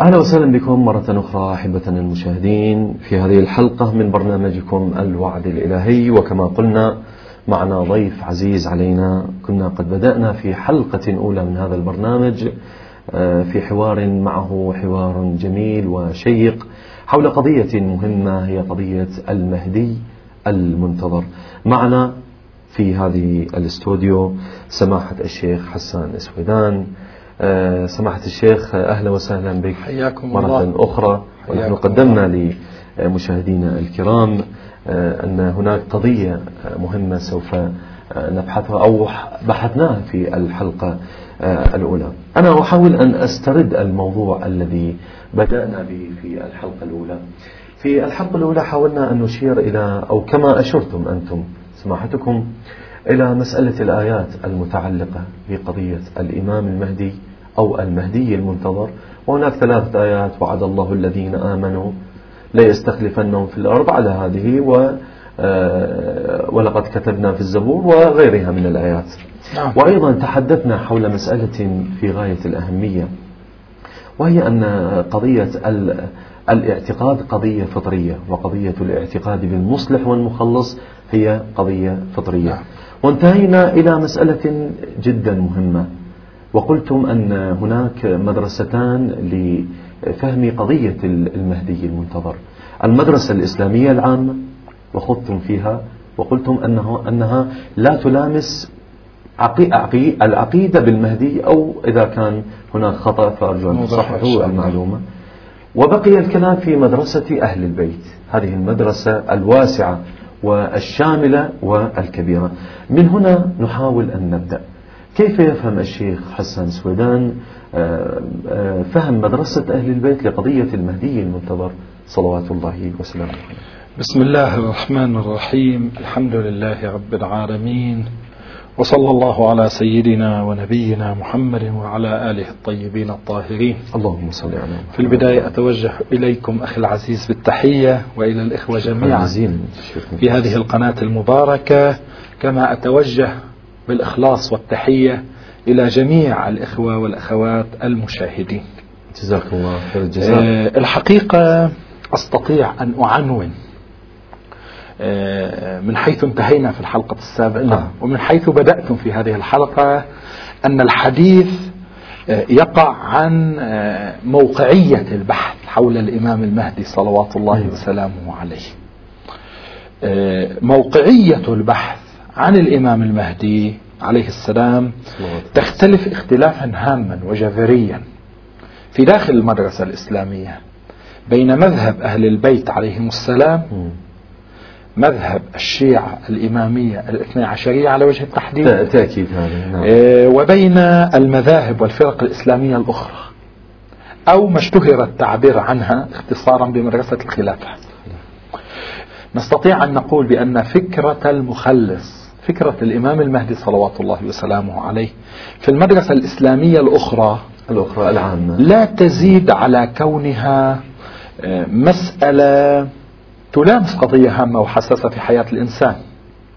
أهلا وسهلا بكم مرة أخرى أحبتنا المشاهدين في هذه الحلقة من برنامجكم الوعد الإلهي. وكما قلنا معنا ضيف عزيز علينا. كنا قد بدأنا في حلقة أولى من هذا البرنامج آه، في حوار معه حوار جميل وشيق حول قضية مهمة هي قضية المهدي المنتظر. معنا في هذه الاستوديو سماحة الشيخ حسان اسودان آه، سماحة الشيخ أهلا وسهلا بك حياكم مرة الله. أخرى. ونحن قدمنا لمشاهدينا الكرام آه، أن هناك قضية آه، مهمة سوف نبحثها أو بحثناها في الحلقة الأولى. أنا أحاول أن أسترد الموضوع الذي بدأنا به في الحلقة الأولى. في الحلقة الأولى حاولنا أن نشير إلى أو كما أشرتم أنتم سماحتكم إلى مسألة الآيات المتعلقة بقضية الإمام المهدي. أو المهدي المنتظر وهناك ثلاثة آيات وعد الله الذين آمنوا ليستخلفنهم في الأرض على هذه و آه، ولقد كتبنا في الزبور وغيرها من الآيات نعم. وأيضا تحدثنا حول مسألة في غاية الأهمية وهي أن قضية الاعتقاد قضية فطرية وقضية الاعتقاد بالمصلح والمخلص هي قضية فطرية نعم. وانتهينا إلى مسألة جدا مهمة وقلتم أن هناك مدرستان لفهم قضية المهدي المنتظر. المدرسة الإسلامية العامة وخضتم فيها وقلتم أنه أنها لا تلامس عقي عقي العقيدة بالمهدي أو إذا كان هناك خطأ فأرجو أن تصححوا المعلومة. وبقي الكلام في مدرسة أهل البيت هذه المدرسة الواسعة والشاملة والكبيرة. من هنا نحاول أن نبدأ. كيف يفهم الشيخ حسن سويدان آه، آه، فهم مدرسة أهل البيت لقضية المهدي المنتظر صلوات الله وسلامه بسم الله الرحمن الرحيم الحمد لله رب العالمين وصلى الله على سيدنا ونبينا محمد وعلى آله الطيبين الطاهرين. اللهم صل على محمد. في البداية أتوجه إليكم أخي العزيز بالتحية وإلى الإخوة جميعا في هذه القناة المباركة كما أتوجه بالإخلاص والتحية إلى جميع الإخوة والأخوات المشاهدين جزاكم الله خير الجزاء آه، الحقيقة أستطيع أن أعنون آه، من حيث انتهينا في الحلقة السابقة نعم. ومن حيث بدأتم في هذه الحلقة أن الحديث آه، يقع عن آه، موقعية البحث حول الإمام المهدي صلوات الله نعم. وسلامه عليه آه، موقعية البحث عن الإمام المهدي عليه السلام تختلف اختلافا هاما وجذريا في داخل المدرسة الإسلامية بين مذهب أهل البيت عليهم السلام. مذهب الشيعة الإمامية الاثنى عشرية على وجه التحديد. تأكيد نعم. آه، وبين المذاهب والفرق الإسلامية الأخرى أو ما اشتهر التعبير عنها اختصارا بمدرسة الخلافة. نستطيع أن نقول بأن فكرة المخلص فكرة الإمام المهدي صلوات الله وسلامه عليه في المدرسة الإسلامية الأخرى الأخرى العامة. لا تزيد على كونها آه، مسألة تلامس قضية هامة وحساسة في حياة الإنسان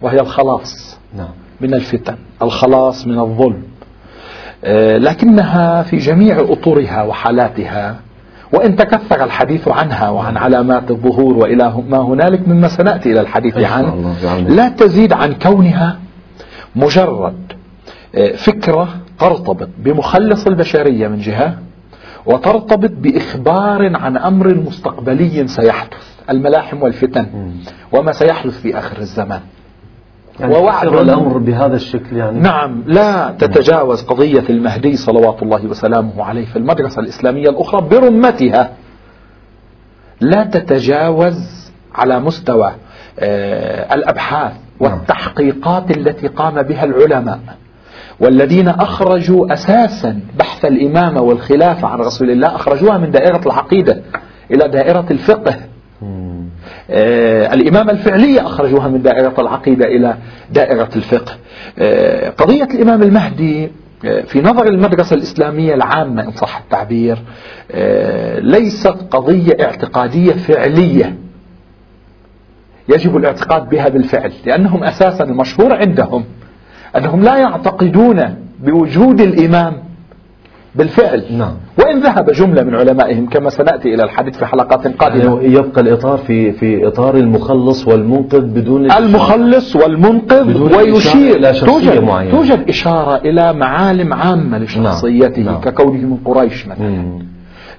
وهي الخلاص نعم. من الفتن الخلاص من الظلم آه، لكنها في جميع أطرها وحالاتها وإن تكثر الحديث عنها وعن علامات الظهور وإلى ما هنالك مما سنأتي إلى الحديث عنه. لا تزيد عن كونها مجرد آه، فكرة ترتبط بمخلص البشرية من جهة وترتبط بإخبار عن أمر مستقبلي سيحدث الملاحم والفتن. وما سيحدث في آخر الزمان يعني ووعد الأمر بهذا الشكل يعني. نعم لا تتجاوز قضية المهدي صلوات الله وسلامه عليه في المدرسة الإسلامية الأخرى برمتها. لا تتجاوز على مستوى آه، الأبحاث نعم. والتحقيقات التي قام بها العلماء والذين أخرجوا أساسا بحث الإمامة والخلافة عن رسول الله أخرجوها من دائرة العقيدة إلى دائرة الفقه. الإمامة الفعلية أخرجوها من دائرة العقيدة إلى دائرة الفقه. آه، قضية الإمام المهدي آه، في نظر المدرسة الإسلامية العامة إن صح التعبير آه، ليست قضية اعتقادية فعلية. يجب الاعتقاد بها بالفعل لأنهم أساسا المشهور عندهم أنهم لا يعتقدون بوجود الإمام بالفعل نعم. وإن ذهب جملة من علمائهم كما سنأتي إلى الحديث في حلقات قادمة يعني يبقى الإطار في في إطار المخلص والمنقذ بدون المخلص والمنقذ بدون ويشير إلى توجد, معينة. توجد إشارة إلى معالم عامة لشخصيته نعم. ككونه من قريش مثلا مم.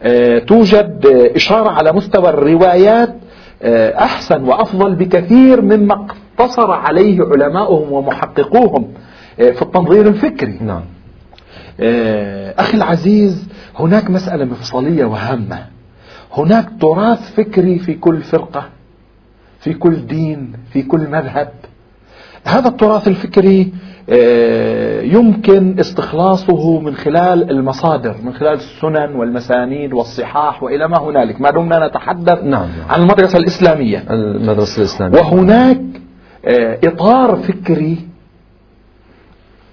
آه، توجد إشارة على مستوى الروايات آه، أحسن وأفضل بكثير مما اقتصر عليه علماؤهم ومحققوهم آه، في التنظير الفكري نعم أخي العزيز هناك مسألة مفصلية وهامة. هناك تراث فكري في كل فرقة في كل دين في كل مذهب. هذا التراث الفكري آه، يمكن استخلاصه من خلال المصادر من خلال السنن والمسانيد والصحاح وإلى ما هنالك. ما دمنا نتحدث نعم. عن المدرسة الإسلامية. المدرسة الإسلامية. وهناك آه، إطار فكري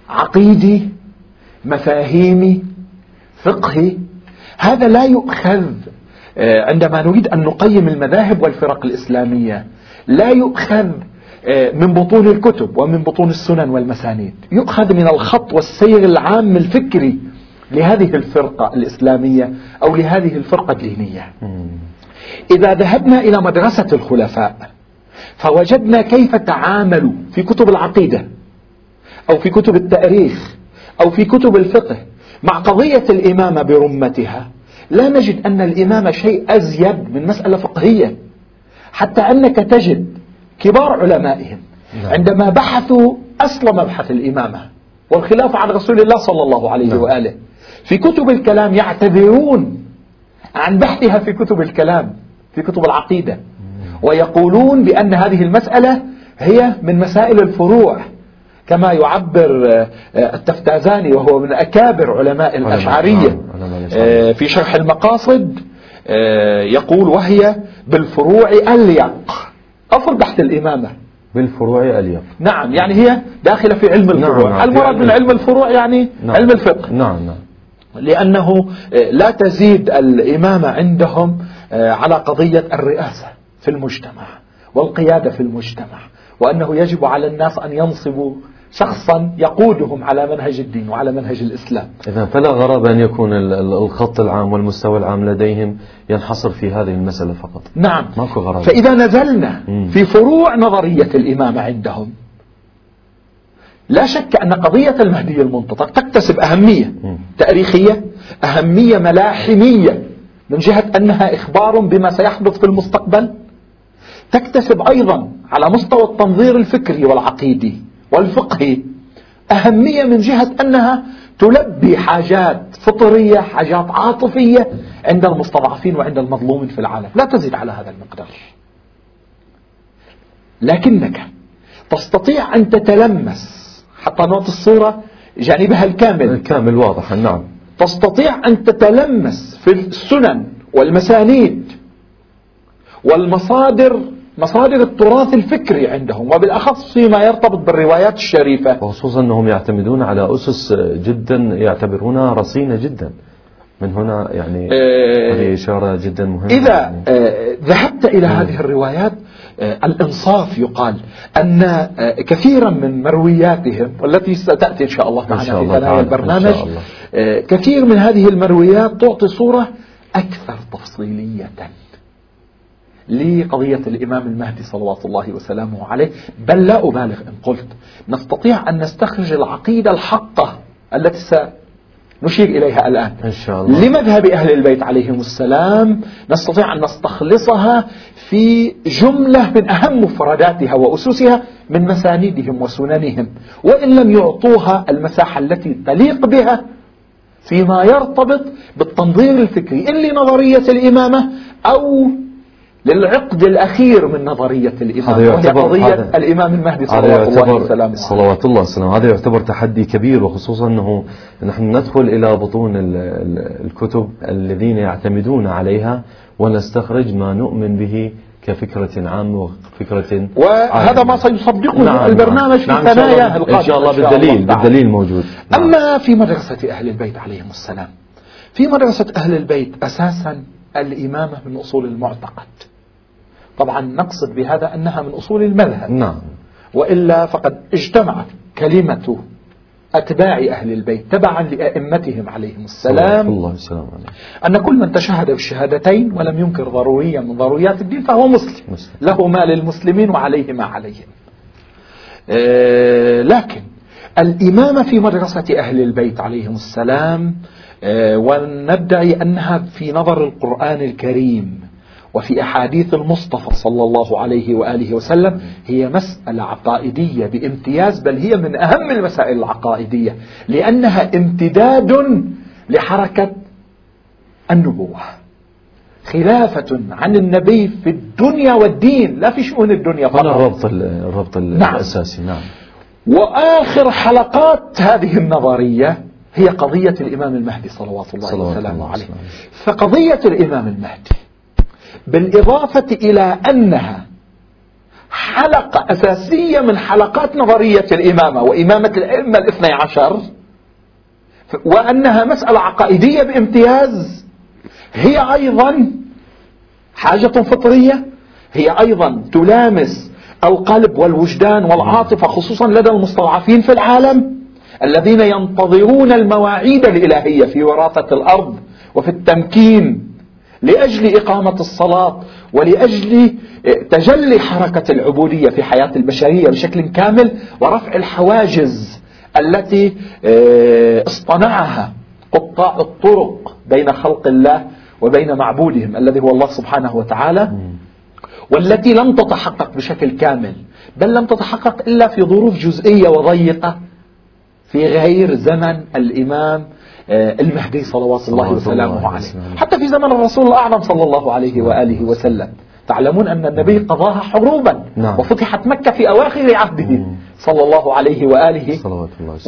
عقيدي مفاهيمي فقهي هذا لا يؤخذ آه، عندما نريد أن نقيم المذاهب والفرق الإسلامية لا يؤخذ آه، من بطون الكتب ومن بطون السنن والمسانيد. يؤخذ من الخط والسير العام الفكري لهذه الفرقة الإسلامية أو لهذه الفرقة الدينية. إذا ذهبنا إلى مدرسة الخلفاء فوجدنا كيف تعاملوا في كتب العقيدة أو في كتب التأريخ أو في كتب الفقه مع قضية الإمامة برمتها لا نجد أن الإمامة شيء أزيد من مسألة فقهية حتى أنك تجد كبار علمائهم نعم. عندما بحثوا أصل مبحث الإمامة والخلافة عن رسول الله صلى الله عليه نعم. وآله في كتب الكلام يعتذرون عن بحثها في كتب الكلام في كتب العقيدة ويقولون بأن هذه المسألة هي من مسائل الفروع كما يعبر آه، آه، التفتازاني وهو من أكابر علماء الأشعرية. نعم،. آه، في شرح المقاصد يقول وهي بالفروع أليق. أصل بحث الإمامة. بالفروع أليق. نعم يعني هي داخلة في علم الفروع. نعم، المراد من علم الفروع. يعني نعم. علم الفقه. نعم نعم. لأنه لا تزيد الإمامة عندهم على قضية الرئاسة في المجتمع والقيادة في المجتمع وأنه يجب على الناس أن ينصبوا شخصا يقودهم على منهج الدين وعلى منهج الإسلام. إذا فلا غرابة أن يكون ال- ال- الخط العام والمستوى العام لديهم ينحصر في هذه المسألة فقط. نعم. ماكو غرابة. فإذا نزلنا. في فروع نظرية الإمامة عندهم. لا شك أن قضية المهدي المنتظر تكتسب أهمية. تاريخية أهمية ملاحمية من جهة أنها إخبار بما سيحدث في المستقبل. تكتسب أيضا على مستوى التنظير الفكري والعقيدي. والفقهي أهمية من جهة أنها تلبي حاجات فطرية حاجات عاطفية عند المستضعفين وعند المظلومين في العالم. لا تزيد على هذا المقدار. لكنك تستطيع أن تتلمس حتى نعطي الصورة جانبها الكامل. كامل واضح نعم. تستطيع أن تتلمس في السنن والمسانيد والمصادر مصادر التراث الفكري عندهم وبالأخص فيما يرتبط بالروايات الشريفة وخصوصا أنهم يعتمدون على أسس جدا يعتبرونها رصينة جدا من هنا يعني آه، هذه إشارة جدا مهمة إذا يعني. آه، ذهبت إلى هذه الروايات آه، الإنصاف يقال أن كثيرا من مروياتهم والتي ستأتي إن شاء الله معنا في ثنايا. البرنامج إن شاء الله. كثير من هذه المرويات تعطي صورة أكثر تفصيلية لقضية الإمام المهدي صلوات الله وسلامه عليه. بل لا أبالغ إن قلت نستطيع أن نستخرج العقيدة الحقة التي سنشير إليها الآن. إن شاء الله. لمذهب أهل البيت عليهم السلام نستطيع أن نستخلصها في جملة من أهم مفرداتها وأسسها من مسانيدهم وسننهم. وإن لم يعطوها المساحة التي تليق بها فيما يرتبط بالتنظير الفكري إن لنظرية الإمامة أو للعقد الأخير من نظرية الإمامة هذا وهي قضية هذا- الإمام المهدي صلوات الله وسلامه. صلوات الله وسلامه هذا يعتبر تحدي كبير وخصوصا أنه نحن ندخل إلى بطون ال- ال- الكتب الذين يعتمدون عليها ونستخرج ما نؤمن به كفكرة عامة وفكرة وهذا عامة. ما سيصدقه نعم، البرنامج في نعم. شاء ثنايا الله- القادمة إن شاء الله بالدليل الله. بالدليل موجود نعم. أما في مدرسة أهل البيت عليهم السلام في مدرسة أهل البيت أساسا الإمامة من أصول المعتقد. طبعا نقصد بهذا أنها من أصول المذهب. نعم. وإلا فقد اجتمعت كلمة أتباع أهل البيت تبعا لأئمتهم عليهم السلام. الله السلام عليكم أن كل من تشهد بالشهادتين ولم ينكر ضروريا من ضروريات الدين فهو مسلم, مسلم. له ما للمسلمين وعليه ما عليهم. آه لكن الإمامة في مدرسة أهل البيت عليهم السلام وندعي أنها في نظر القرآن الكريم وفي أحاديث المصطفى صلى الله عليه وآله وسلم هي مسألة عقائدية بامتياز بل هي من أهم المسائل العقائدية لأنها امتداد لحركة النبوة خلافة عن النبي في الدنيا والدين لا في شؤون الدنيا فقط الربط الربط نعم. الأساسي نعم وآخر حلقات هذه النظرية هي قضية الإمام المهدي صلوات الله وسلامه عليه. فقضية الإمام المهدي بالإضافة إلى أنها حلقة أساسية من حلقات نظرية الإمامة وإمامة الأئمة الاثني عشر وأنها مسألة عقائدية بامتياز. هي أيضا حاجة فطرية هي أيضا تلامس القلب والوجدان والعاطفة خصوصا لدى المستضعفين في العالم. الذين ينتظرون المواعيد الإلهية في وراثة الأرض وفي التمكين لأجل إقامة الصلاة ولأجل تجلي حركة العبودية في حياة البشرية بشكل كامل ورفع الحواجز التي آه، اصطنعها قطاع الطرق بين خلق الله وبين معبودهم الذي هو الله سبحانه وتعالى والتي لم تتحقق بشكل كامل بل لم تتحقق إلا في ظروف جزئية وضيقة في غير زمن الإمام آه، المهدي صلوات الله وسلامه عليه. حتى في زمن الرسول الأعظم صلى الله عليه وآله وسلم. تعلمون أن النبي قضاها حروبا نعم. وفتحت مكة في أواخر عهده. صلى الله عليه وآله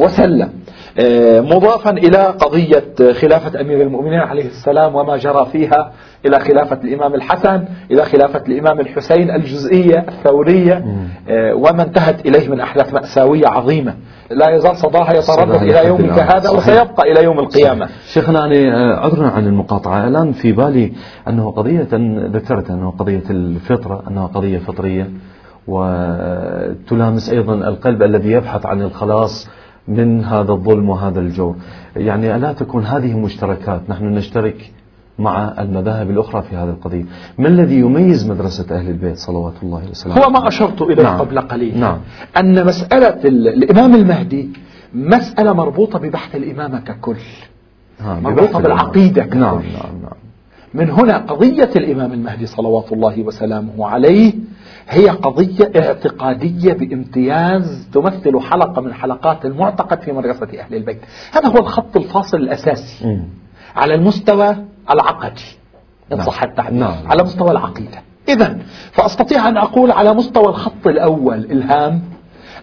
وسلم. آه، مضافا إلى قضية خلافة أمير المؤمنين عليه السلام وما جرى فيها إلى خلافة الإمام الحسن إلى خلافة الإمام الحسين الجزئية الثورية آه، وما انتهت إليه من أحداث مأساوية عظيمة. لا يزال صداها يتردد إلى يومك هذا وسيبقى إلى يوم القيامة. شيخنا يعني آه، عذرا عن المقاطعة. الآن في بالي أنه قضية ذكرت أنه قضية الفطرة أنها قضية فطرية. وتلامس أيضا القلب الذي يبحث عن الخلاص من هذا الظلم وهذا الجور. يعني ألا تكون هذه مشتركات؟ نحن نشترك مع المذاهب الأخرى في هذه القضية. ما الذي يميز مدرسة أهل البيت صلوات الله وسلامه؟ هو ما أشرت إليه نعم. قبل قليل. نعم. أن مسألة الإمام المهدي مسألة مربوطة ببحث الإمامة ككل. مربوطة بالعقيدة ككل. نعم نعم نعم. من هنا قضية الإمام المهدي صلوات الله وسلامه عليه هي قضية اعتقادية بامتياز تمثل حلقة من حلقات المعتقد في مدرسة أهل البيت هذا هو الخط الفاصل الأساسي م. على المستوى العقدي إن نعم. صح التعبير نعم. على مستوى العقيدة إذا فأستطيع أن أقول على مستوى الخط الأول إلهام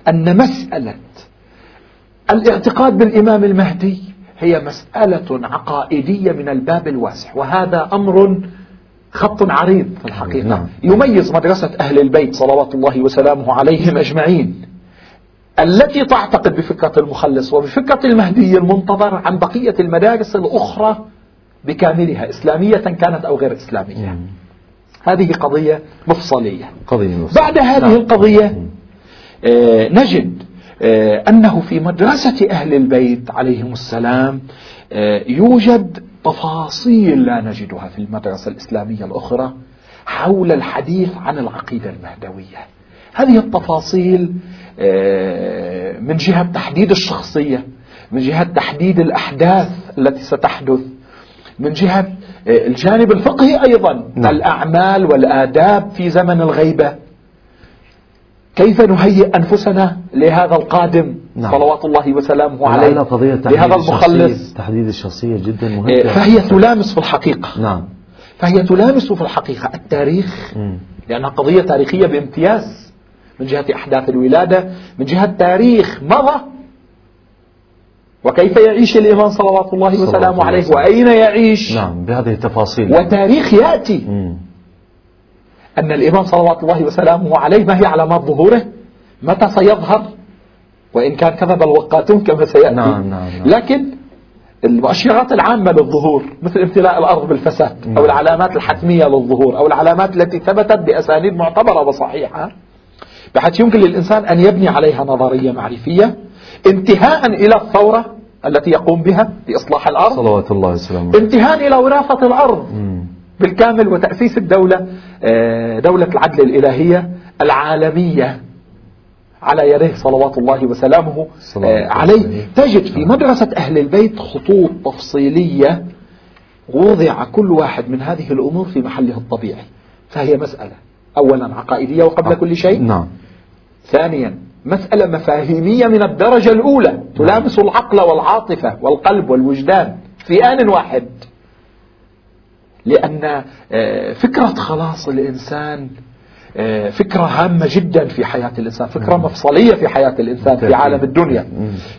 أن مسألة الاعتقاد بالإمام المهدي هي مسألة عقائدية من الباب الواسع وهذا أمر خط عريض في الحقيقة نعم. يميز مدرسة أهل البيت صلوات الله وسلامه عليهم أجمعين التي تعتقد بفكرة المخلص وبفكرة المهدي المنتظر عن بقية المدارس الأخرى بكاملها إسلامية كانت أو غير إسلامية مم. هذه قضية مفصلية قضية مفصلية. بعد هذه نعم. القضية آه نجد أنه في مدرسة أهل البيت عليهم السلام آه يوجد تفاصيل لا نجدها في المدرسة الإسلامية الأخرى حول الحديث عن العقيدة المهدوية هذه التفاصيل آه، من جهة تحديد الشخصية من جهة تحديد الأحداث التي ستحدث من جهة آه، الجانب الفقهي أيضا نعم. الأعمال والآداب في زمن الغيبة كيف نهيئ أنفسنا لهذا القادم نعم. صلوات الله وسلامه عليه؟ قضية لهذا المخلص. تحديد الشخصية جدا مهمة. آه، فهي تلامس في الحقيقة. نعم. فهي تلامس في الحقيقة التاريخ م. لأنها قضية تاريخية بامتياز من جهة أحداث الولادة من جهة تاريخ مضى. وكيف يعيش الإمام صلوات الله وسلامه عليه؟ وأين يعيش؟ نعم بهذه التفاصيل. وتاريخ يأتي. م. أن الإمام صلوات الله وسلامه عليه ما هي علامات ظهوره متى سيظهر؟ وإن كان كذب الوقاتون كما سيأتي؟ نعم نعم نعم. لكن المؤشرات العامة للظهور مثل امتلاء الأرض بالفساد نعم. أو العلامات الحتمية للظهور أو العلامات التي ثبتت بأسانيد معتبرة وصحيحة بحيث يمكن للإنسان أن يبني عليها نظرية معرفية انتهاء إلى الثورة التي يقوم بها في إصلاح الأرض صلوات الله وسلامه انتهاء إلى وراثة الأرض. بالكامل وتأسيس الدولة آه، دولة العدل الإلهية العالمية على يديه صلوات الله وسلامه آه، عليه. تجد في مدرسة أهل البيت خطوط تفصيلية وضع كل واحد من هذه الأمور في محله الطبيعي. فهي مسألة. أولا عقائدية وقبل كل شيء. نعم. ثانيا مسألة مفاهيمية من الدرجة الأولى. تلامس العقل والعاطفة والقلب والوجدان في آن واحد. لأن آه، فكرة خلاص الإنسان آه، فكرة هامة جدا في حياة الإنسان فكرة مفصلية في حياة الإنسان في عالم الدنيا.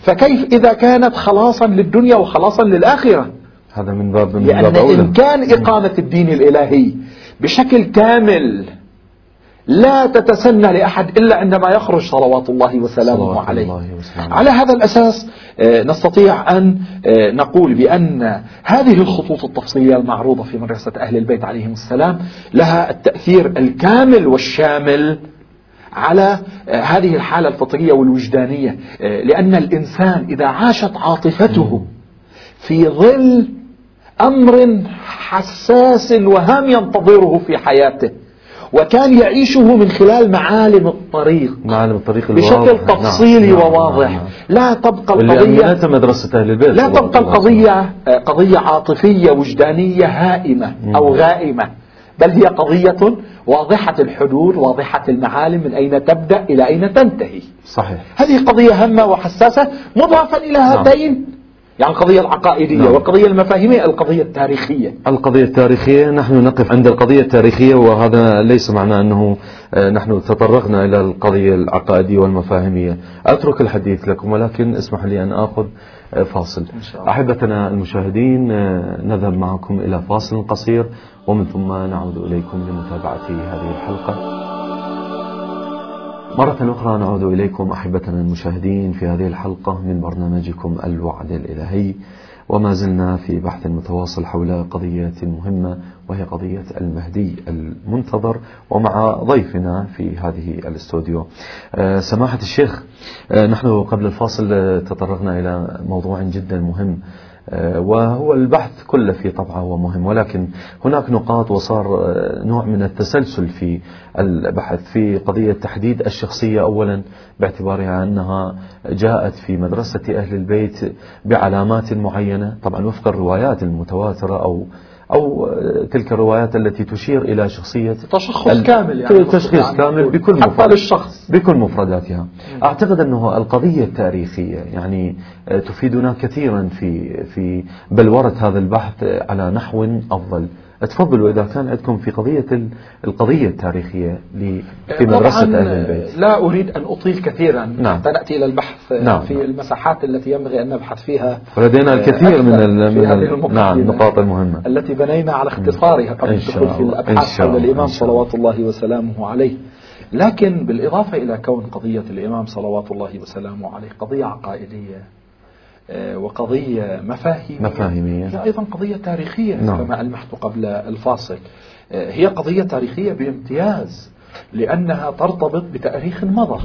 فكيف إذا كانت خلاصا للدنيا وخلاصا للآخرة؟ هذا من باب من لأن إمكان إقامة الدين الإلهي بشكل كامل لا تتسنى لأحد إلا عندما يخرج صلوات الله وسلامه صلوات عليه. الله وسلامه. على هذا الأساس آه، نستطيع أن آه، نقول بأن هذه الخطوط التفصيلية المعروضة في مدرسة أهل البيت عليهم السلام لها التأثير الكامل والشامل على آه، هذه الحالة الفطرية والوجدانية. لأن الإنسان إذا عاشت عاطفته في ظل أمر حساس وهام ينتظره في حياته وكان يعيشه من خلال معالم الطريق معالم الطريق بشكل نعم. تفصيلي نعم. وواضح نعم. لا تبقى القضية مدرسة أهل البيت لا تبقى القضية آه، قضية عاطفية وجدانية هائمة أو غائمة بل هي قضية واضحة الحدود واضحة المعالم من أين تبدأ إلى أين تنتهي صحيح هذه قضية هامة وحساسة مضافا إلى هاتين نعم. يعني القضية العقائدية نعم. والقضية المفاهيمية القضية التاريخية القضية التاريخية نحن نقف عند القضية التاريخية وهذا ليس معنى أنه آه، نحن تطرقنا إلى القضية العقائدية والمفاهيمية أترك الحديث لكم ولكن اسمح لي أن أخذ آه، فاصل. أحبتنا المشاهدين آه، نذهب معكم إلى فاصل قصير ومن ثم نعود إليكم لمتابعة هذه الحلقة مرة أخرى نعود إليكم أحبتنا المشاهدين في هذه الحلقة من برنامجكم الوعد الإلهي. وما زلنا في بحث متواصل حول قضية مهمة وهي قضية المهدي المنتظر ومع ضيفنا في هذه الاستوديو. آه، سماحة الشيخ آه، نحن قبل الفاصل تطرقنا إلى موضوع جدا مهم. آه، وهو البحث كله في طبعه هو مهم. ولكن هناك نقاط وصار آه، نوع من التسلسل في البحث في قضية تحديد الشخصية أولا باعتبارها أنها جاءت في مدرسة أهل البيت بعلامات معينة. طبعا وفق الروايات المتواترة أو أو تلك الروايات التي تشير إلى شخصية تشخص كامل يعني تشخيص يعني كامل بكل مفرد للشخص. بكل مفرداتها. أعتقد أنه القضية التاريخية يعني تفيدنا كثيرا في في بلورة هذا البحث على نحو أفضل. تفضلوا إذا كان عندكم في قضية القضية التاريخية في مدرسة أهل البيت. لا أريد أن أطيل كثيرا. نعم. حتى نأتي إلى البحث نعم. في المساحات التي ينبغي أن نبحث فيها. ولدينا الكثير من, من نعم النقاط المهمة. التي بنينا على اختصارها قبل الدخول في الأبحاث حول الإمام صلوات الله وسلامه عليه. لكن بالإضافة إلى كون قضية الإمام صلوات الله وسلامه عليه قضية عقائدية. وقضية مفاهيمية. مفاهيمية. هي أيضا قضية تاريخية نعم. كما ألمحت قبل الفاصل. آه، هي قضية تاريخية بامتياز لأنها ترتبط بتاريخ مضى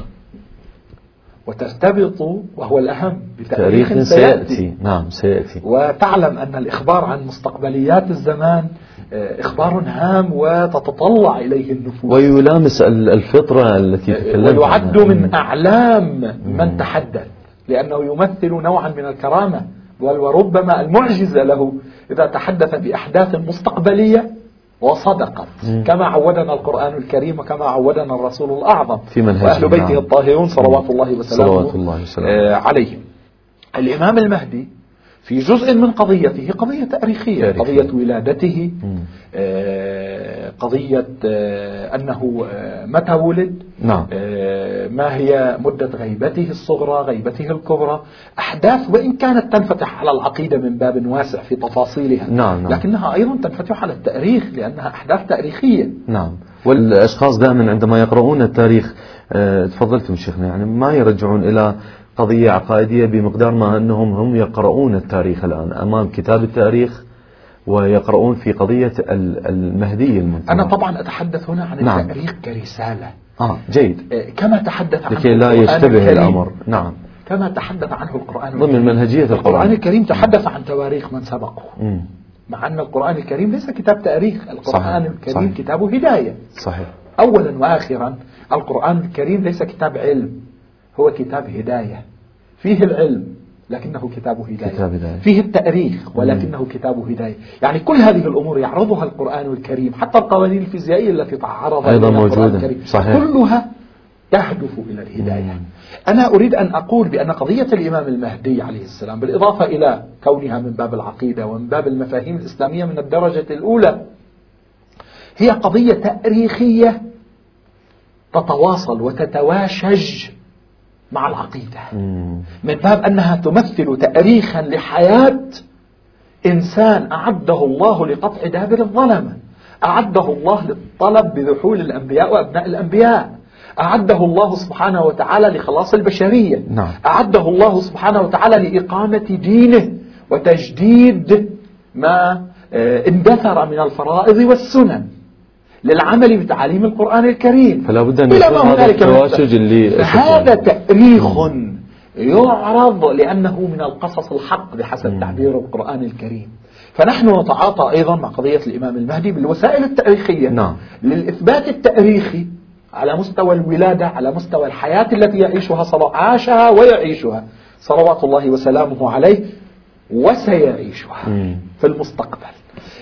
وترتبط وهو الأهم بتاريخ سيأتي. سيأتي. نعم سيأتي. وتعلم أن الإخبار عن مستقبليات الزمان آه، إخبار هام وتتطلع إليه النفوس. ويلامس الفطرة التي تكلمت ويعد من أعلام من تحدث. لأنه يمثل نوعا من الكرامة وربما المعجزة له إذا تحدث بأحداث مستقبلية وصدقت كما عودنا القرآن الكريم وكما عودنا الرسول الأعظم. في منهج وأهل بيته. الطاهرون صلوات الله وسلامه صلوات الله وسلامه. آه، عليهم. الإمام المهدي في جزء من قضيته قضية تاريخية تاريخي. قضية ولادته آه قضية آه أنه آه متى ولد نعم. ما هي مدة غيبته الصغرى غيبته الكبرى أحداث وإن كانت تنفتح على العقيدة من باب واسع في تفاصيلها نعم نعم. لكنها أيضا تنفتح على التاريخ لأنها أحداث تاريخية نعم والأشخاص دائما عندما يقرؤون التاريخ آه، تفضلتم شيخنا يعني ما يرجعون إلى قضية عقائدية بمقدار ما أنهم هم يقرؤون التاريخ الآن أمام كتاب التاريخ ويقرؤون في قضية المهدي المنتظر أنا طبعا أتحدث هنا عن نعم. التاريخ كرسالة. آه جيد. آه، كما تحدث عن لكي لا يشتبه الأمر. نعم. كما تحدث عنه القرآن ضمن منهجية القرآن. القرآن الكريم تحدث عن تواريخ من سبقه. مم. مع أن القرآن الكريم ليس كتاب تاريخ القرآن صحيح. الكريم صحيح. كتاب هداية صحيح أولا وآخرا القرآن الكريم ليس كتاب علم هو كتاب هداية فيه العلم لكنه كتاب هداية, كتاب هداية. فيه التأريخ ولكنه كتاب هداية يعني كل هذه الأمور يعرضها القرآن الكريم حتى القوانين الفيزيائية التي تعرض أيضا القرآن موجودة. الكريم صحيح. كلها تهدف إلى الهداية. أنا أريد أن أقول بأن قضية الإمام المهدي عليه السلام بالإضافة إلى كونها من باب العقيدة ومن باب المفاهيم الإسلامية من الدرجة الأولى هي قضية تاريخية تتواصل وتتواشج مع العقيدة. من باب أنها تمثل تاريخا لحياة إنسان أعده الله لقطع دابر الظلمة أعده الله للطلب بذحول الأنبياء وأبناء الأنبياء أعده الله سبحانه وتعالى لخلاص البشرية نعم. أعده الله سبحانه وتعالى لإقامة دينه وتجديد ما آه، اندثر من الفرائض والسنن للعمل بتعاليم القرآن الكريم فلا بد أن إلى يكون ما هذا هنالك التواشج اللي هذا تأريخ يعرض لأنه من القصص الحق بحسب مم. تعبير القرآن الكريم فنحن نتعاطى أيضا مع قضية الإمام المهدي بالوسائل التأريخية نعم. للإثبات التأريخي على مستوى الولادة على مستوى الحياة التي يعيشها صلى عاشها ويعيشها. صلوات الله وسلامه عليه وسيعيشها مم. في المستقبل.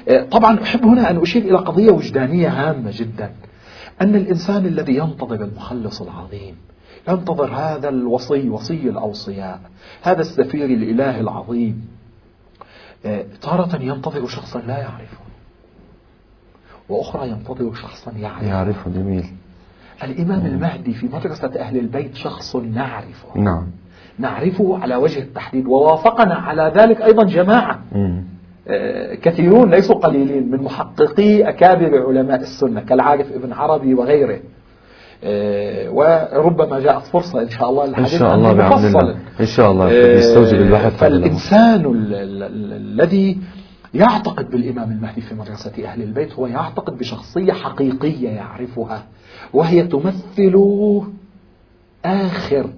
آه، طبعا أحب هنا أن أشير إلى قضية وجدانية هامة جدا. أن الإنسان الذي ينتظر المخلص العظيم ينتظر هذا الوصي وصي الأوصياء هذا السفير الإله العظيم آه، تارة ينتظر شخصا لا يعرفه وأخرى ينتظر شخصا يعرفه. يعرفه جميل. الإمام المهدي في مدرسة أهل البيت شخص نعرفه. نعم. نعرفه على وجه التحديد ووافقنا على ذلك أيضا جماعة. مم. آه، كثيرون ليسوا قليلين من محققي أكابر علماء السنة كالعارف ابن عربي وغيره. آه، وربما جاءت فرصة إن شاء الله إن للحديث شاء الله الله. إن شاء الله آه، يستوجب البحث. فالإنسان ال- ال- ال- الذي يعتقد بالإمام المهدي في مدرسة أهل البيت هو يعتقد بشخصية حقيقية يعرفها وهي تمثل آخر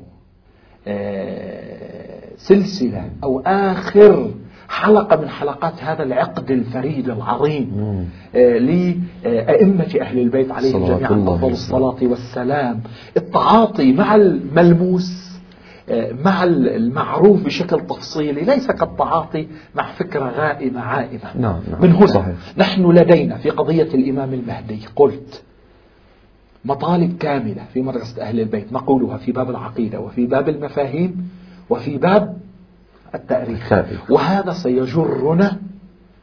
آه، سلسلة أو آخر حلقة من حلقات هذا العقد الفريد العظيم. آه، لأئمة أهل البيت عليهم جميعا أفضل الصلاة والسلام التعاطي مع الملموس مع المعروف بشكل تفصيلي ليس كالتعاطي مع فكرة غائمة عائمة نعم، نعم. من هنا صحيح. نحن لدينا في قضية الإمام المهدي قلت مطالب كاملة في مدرسة أهل البيت نقولها في باب العقيدة وفي باب المفاهيم وفي باب التاريخ التاريخ. وهذا سيجرنا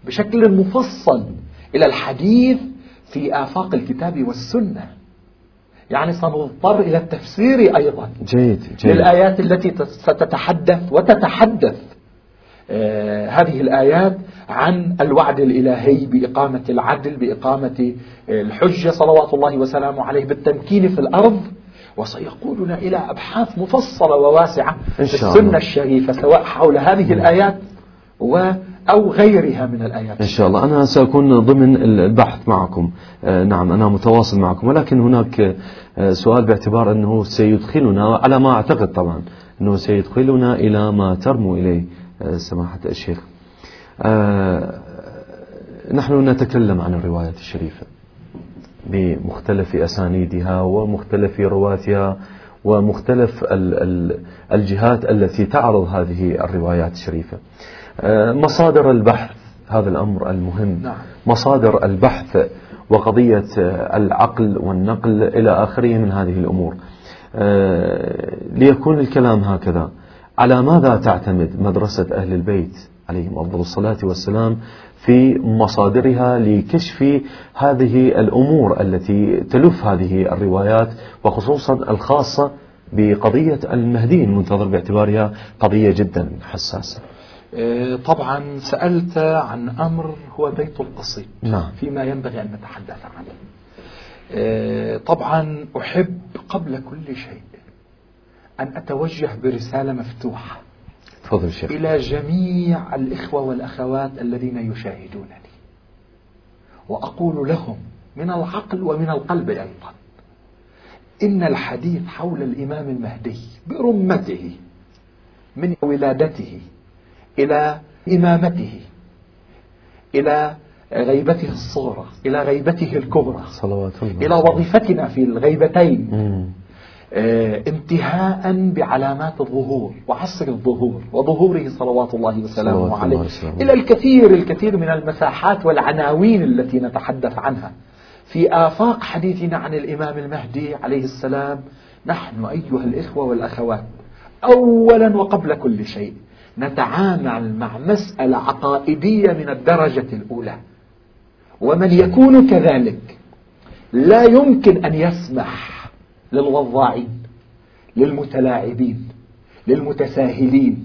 بشكل مفصل إلى الحديث في آفاق الكتاب والسنة يعني سنضطر إلى التفسير أيضا جيد جيد. للآيات التي تت- ستتحدث وتتحدث آه، هذه الآيات عن الوعد الإلهي بإقامة العدل بإقامة آه، الحجة صلوات الله وسلامه عليه بالتمكين في الأرض. وسيقودنا إلى أبحاث مفصلة وواسعة في السنة. الشريفة سواء حول هذه الآيات و أو غيرها من الآيات. إن شاء الله. أنا سأكون ضمن البحث معكم. آه، نعم أنا متواصل معكم. ولكن هناك آه، سؤال باعتبار أنه سيدخلنا على ما أعتقد طبعا أنه سيدخلنا إلى ما ترمو إليه آه، سماحة الشيخ. نحن نتكلم عن الروايات الشريفة بمختلف أسانيدها ومختلف رواتها ومختلف ال- ال- الجهات التي تعرض هذه الروايات الشريفة. مصادر البحث هذا الأمر المهم. نعم. مصادر البحث وقضية آه، العقل والنقل إلى آخره من هذه الأمور. آه، ليكون الكلام هكذا. على ماذا تعتمد مدرسة أهل البيت عليهم أفضل الصلاة والسلام في مصادرها لكشف هذه الأمور التي تلف هذه الروايات وخصوصا الخاصة بقضية المهدي المنتظر باعتبارها قضية جدا حساسة؟ آه، طبعا سألت عن أمر هو بيت القصيد نعم. فيما ينبغي أن نتحدث عنه. آه، طبعا أحب قبل كل شيء أن أتوجه برسالة مفتوحة تفضل الشيخ إلى جميع الإخوة والأخوات الذين يشاهدونني. وأقول لهم من العقل ومن القلب أيضا إن الحديث حول الإمام المهدي برمته ولادته إلى إمامته إلى غيبته الصغرى إلى غيبته الكبرى صلوات الله. إلى وظيفتنا في الغيبتين. آه انتهاء بعلامات الظهور وعصر الظهور وظهوره صلوات الله وسلامه عليه. الله إلى الكثير الكثير من المساحات والعناوين التي نتحدث عنها. في آفاق حديثنا عن الإمام المهدي عليه السلام نحن أيها الإخوة والأخوات أولا وقبل كل شيء نتعامل مع مسألة عقائدية من الدرجة الأولى. ومن يكون كذلك لا يمكن أن يسمح للوضاعين للمتلاعبين للمتساهلين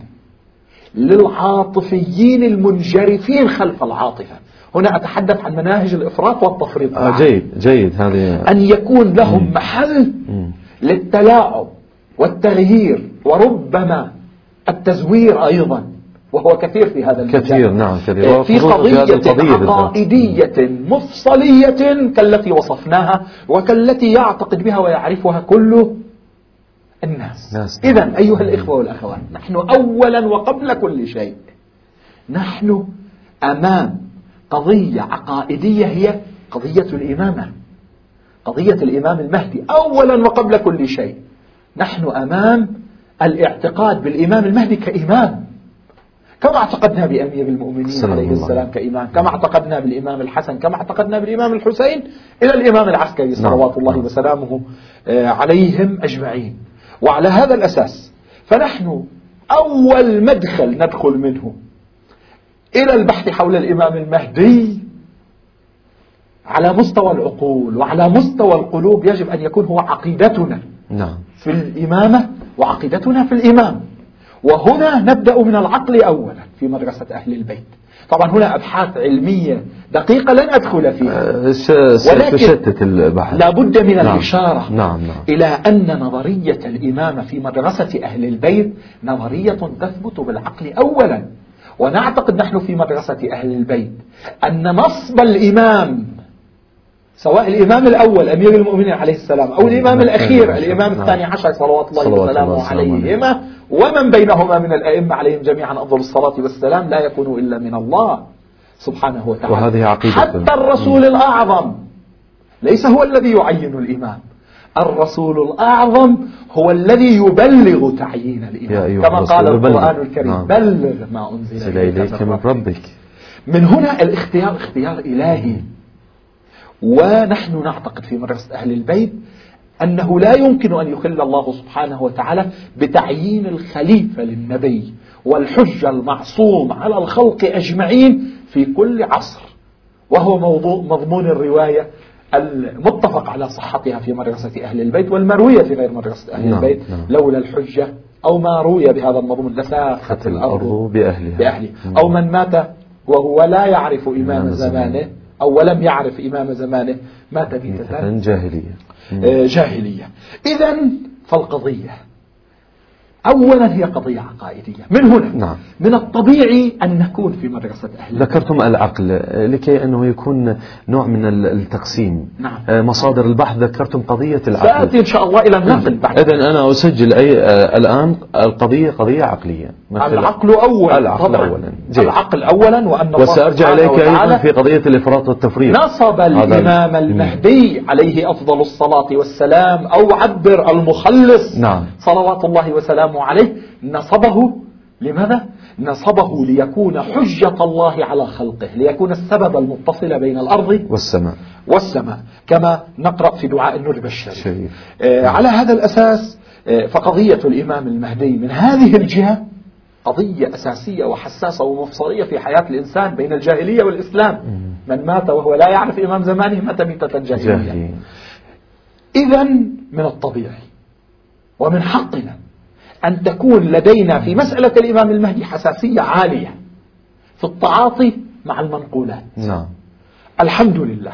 للعاطفيين المنجرفين خلف العاطفة. هنا أتحدث عن مناهج الإفراط والتفريط آه جيد جيد. هذه أن يكون لهم محل للتلاعب والتغيير وربما التزوير أيضا وهو كثير في هذا المجال. كثير نعم كثير. في قضية عقائدية مفصلية كالتي وصفناها وكالتي يعتقد بها ويعرفها كل الناس. إذا أيها الإخوة والأخوات نحن أولا وقبل كل شيء نحن أمام قضية عقائدية هي قضية الإمامة. قضية الإمام المهدي أولا وقبل كل شيء. نحن أمام الاعتقاد بالإمام المهدي كإمام كما اعتقدنا بأمير المؤمنين عليه السلام كإمام كما اعتقدنا بالإمام الحسن كما اعتقدنا بالإمام الحسين إلى الإمام العسكري نعم. صلوات الله نعم. وسلامه آه، عليهم أجمعين وعلى هذا الأساس فنحن أول مدخل ندخل منه إلى البحث حول الإمام المهدي على مستوى العقول وعلى مستوى القلوب يجب أن يكون هو عقيدتنا نعم. في الإمامة وعقيدتنا في الإمام. وهنا نبدأ من العقل أولا في مدرسة أهل البيت. طبعا هنا أبحاث علمية دقيقة لن أدخل فيها. أه، ولكن البحث. لابد من نعم. الإشارة نعم نعم. إلى أن نظرية الإمامة في مدرسة أهل البيت نظرية تثبت بالعقل أولا. ونعتقد نحن في مدرسة أهل البيت أن نصب الإمام سواء الإمام الأول أمير المؤمنين عليه السلام أو الإمام الأخير الإمام الثاني عشر صلوات الله وسلامه عليهما. ومن بينهما من الأئمة عليهم جميعا أفضل الصلاة والسلام لا يكون إلا من الله سبحانه وتعالى. وهذه عقيدة. حتى الرسول الأعظم ليس هو الذي يعين الإمام. الرسول الأعظم هو الذي يبلغ تعيين الإمام. كما قال القرآن الكريم نعم. بلغ ما أنزل إليك من ربك. من هنا الاختيار اختيار إلهي. ونحن نعتقد في مدرسة أهل البيت أنه لا يمكن أن يخل الله سبحانه وتعالى بتعيين الخليفة للنبي والحجة المعصوم على الخلق أجمعين في كل عصر. وهو موضوع مضمون الرواية المتفق على صحتها في مدرسة أهل البيت والمروية في غير مدرسة أهل نعم البيت نعم. لولا الحجة أو ما روي بهذا المضمون لساخت الأرض بأهلها, بأهلها. أو من مات وهو لا يعرف إمام زمانه. أو ولم يعرف إمام زمانه مات ميتة جاهلية. آه، جاهلية. إذا فالقضية أولا هي قضية عقائدية. من هنا؟ نعم. من الطبيعي أن نكون في مدرسة أهل. ذكرتم العقل لكي أنه يكون نوع من التقسيم. نعم. آه، مصادر البحث ذكرتم قضية العقل. سأتي إن شاء الله إلى النقل إذا أنا أسجل أي آه، الآن القضية قضية عقلية. العقل أولا. العقل أولا. جيد. العقل أولا وأن وسأرجع إليك أيضا في قضية الإفراط والتفريط نصب الإمام المهدي عليه أفضل الصلاة والسلام أو عبر المخلص نعم. صلوات الله وسلامه عليه نصبه لماذا؟ نصبه ليكون حجة الله على خلقه ليكون السبب المتصل بين الأرض والسماء. والسماء كما نقرأ في دعاء النجبة الشريف آه على هذا الأساس آه فقضية الإمام المهدي من هذه الجهة قضية أساسية وحساسة ومفصلية في حياة الإنسان بين الجاهلية والإسلام. من مات وهو لا يعرف إمام زمانه مات ميتة جاهلية. إذا من الطبيعي ومن حقنا أن تكون لدينا في مسألة الإمام المهدي حساسية عالية في التعاطي مع المنقولات. نعم. الحمد لله.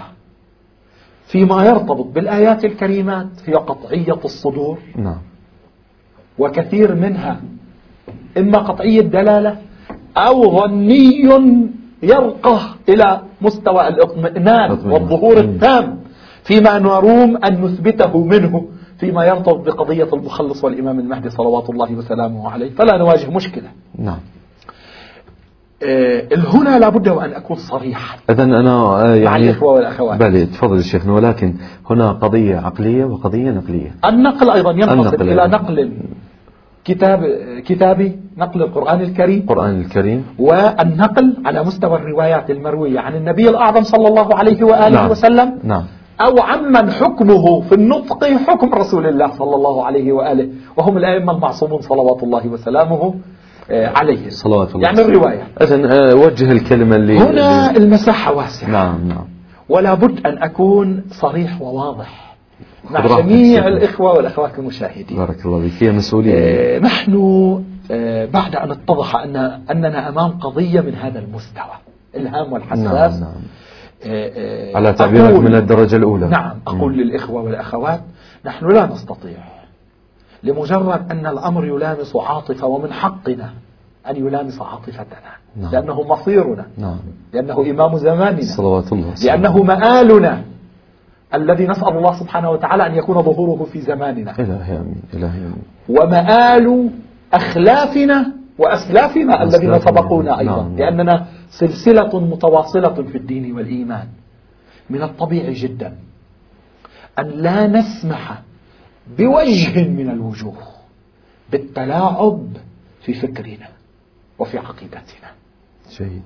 فيما يرتبط بالآيات الكريمات هي قطعية الصدور. نعم. وكثير منها إما قطعي الدلالة أو ظني يرقى إلى مستوى الإطمئنان والظهور التام فيما نروم أن نثبته منه. فيما يرتبط بقضية المخلص والإمام المهدي صلوات الله وسلامه عليه فلا نواجه مشكلة. نعم. آه، هنا لابد وأن أكون صريحا إذا أنا آه، مع يعني الإخوة والأخوات. بلي تفضل شيخنا ولكن هنا قضية عقلية وقضية نقلية. النقل أيضا ينقسم النقل إلى. نقل كتاب كتابي نقل القرآن الكريم. القرآن الكريم. والنقل على مستوى الروايات المروية عن النبي الأعظم صلى الله عليه وآله نعم. وسلم. نعم. أو عمن حكمه في النطق حكم رسول الله صلى الله عليه وآله. وهم الأئمة المعصومون صلوات الله وسلامه آه، عليه. صلوات الله يعني الرواية. إذا آه، وجه الكلمة اللي هنا اللي- المساحة واسعة. نعم نعم. ولا بد أن أكون صريح وواضح مع جميع سيدنا. الإخوة والأخوات المشاهدين. بارك الله فيك. هي مسؤولية. آه، نحن بعد أن اتضح أن أننا أمام قضية من هذا المستوى الهام والحساس. نعم نعم. على تعبيرك أقول- من الدرجة الأولى نعم أقول للإخوة والأخوات نحن لا نستطيع لمجرد أن الأمر يلامس عاطفة ومن حقنا أن يلامس عاطفتنا نعم. لأنه مصيرنا نعم لأنه إمام زماننا صلوات الله لأنه مآلنا الذي نسأل الله سبحانه وتعالى أن يكون ظهوره في زماننا إلهي أمين إلهي أمين ومآل أخلافنا وأسلافنا الذين. سبقونا أيضا نعم. لأننا سلسلة متواصلة في الدين والإيمان. من الطبيعي جدا أن لا نسمح بوجه من الوجوه بالتلاعب في فكرنا وفي عقيدتنا. جيد.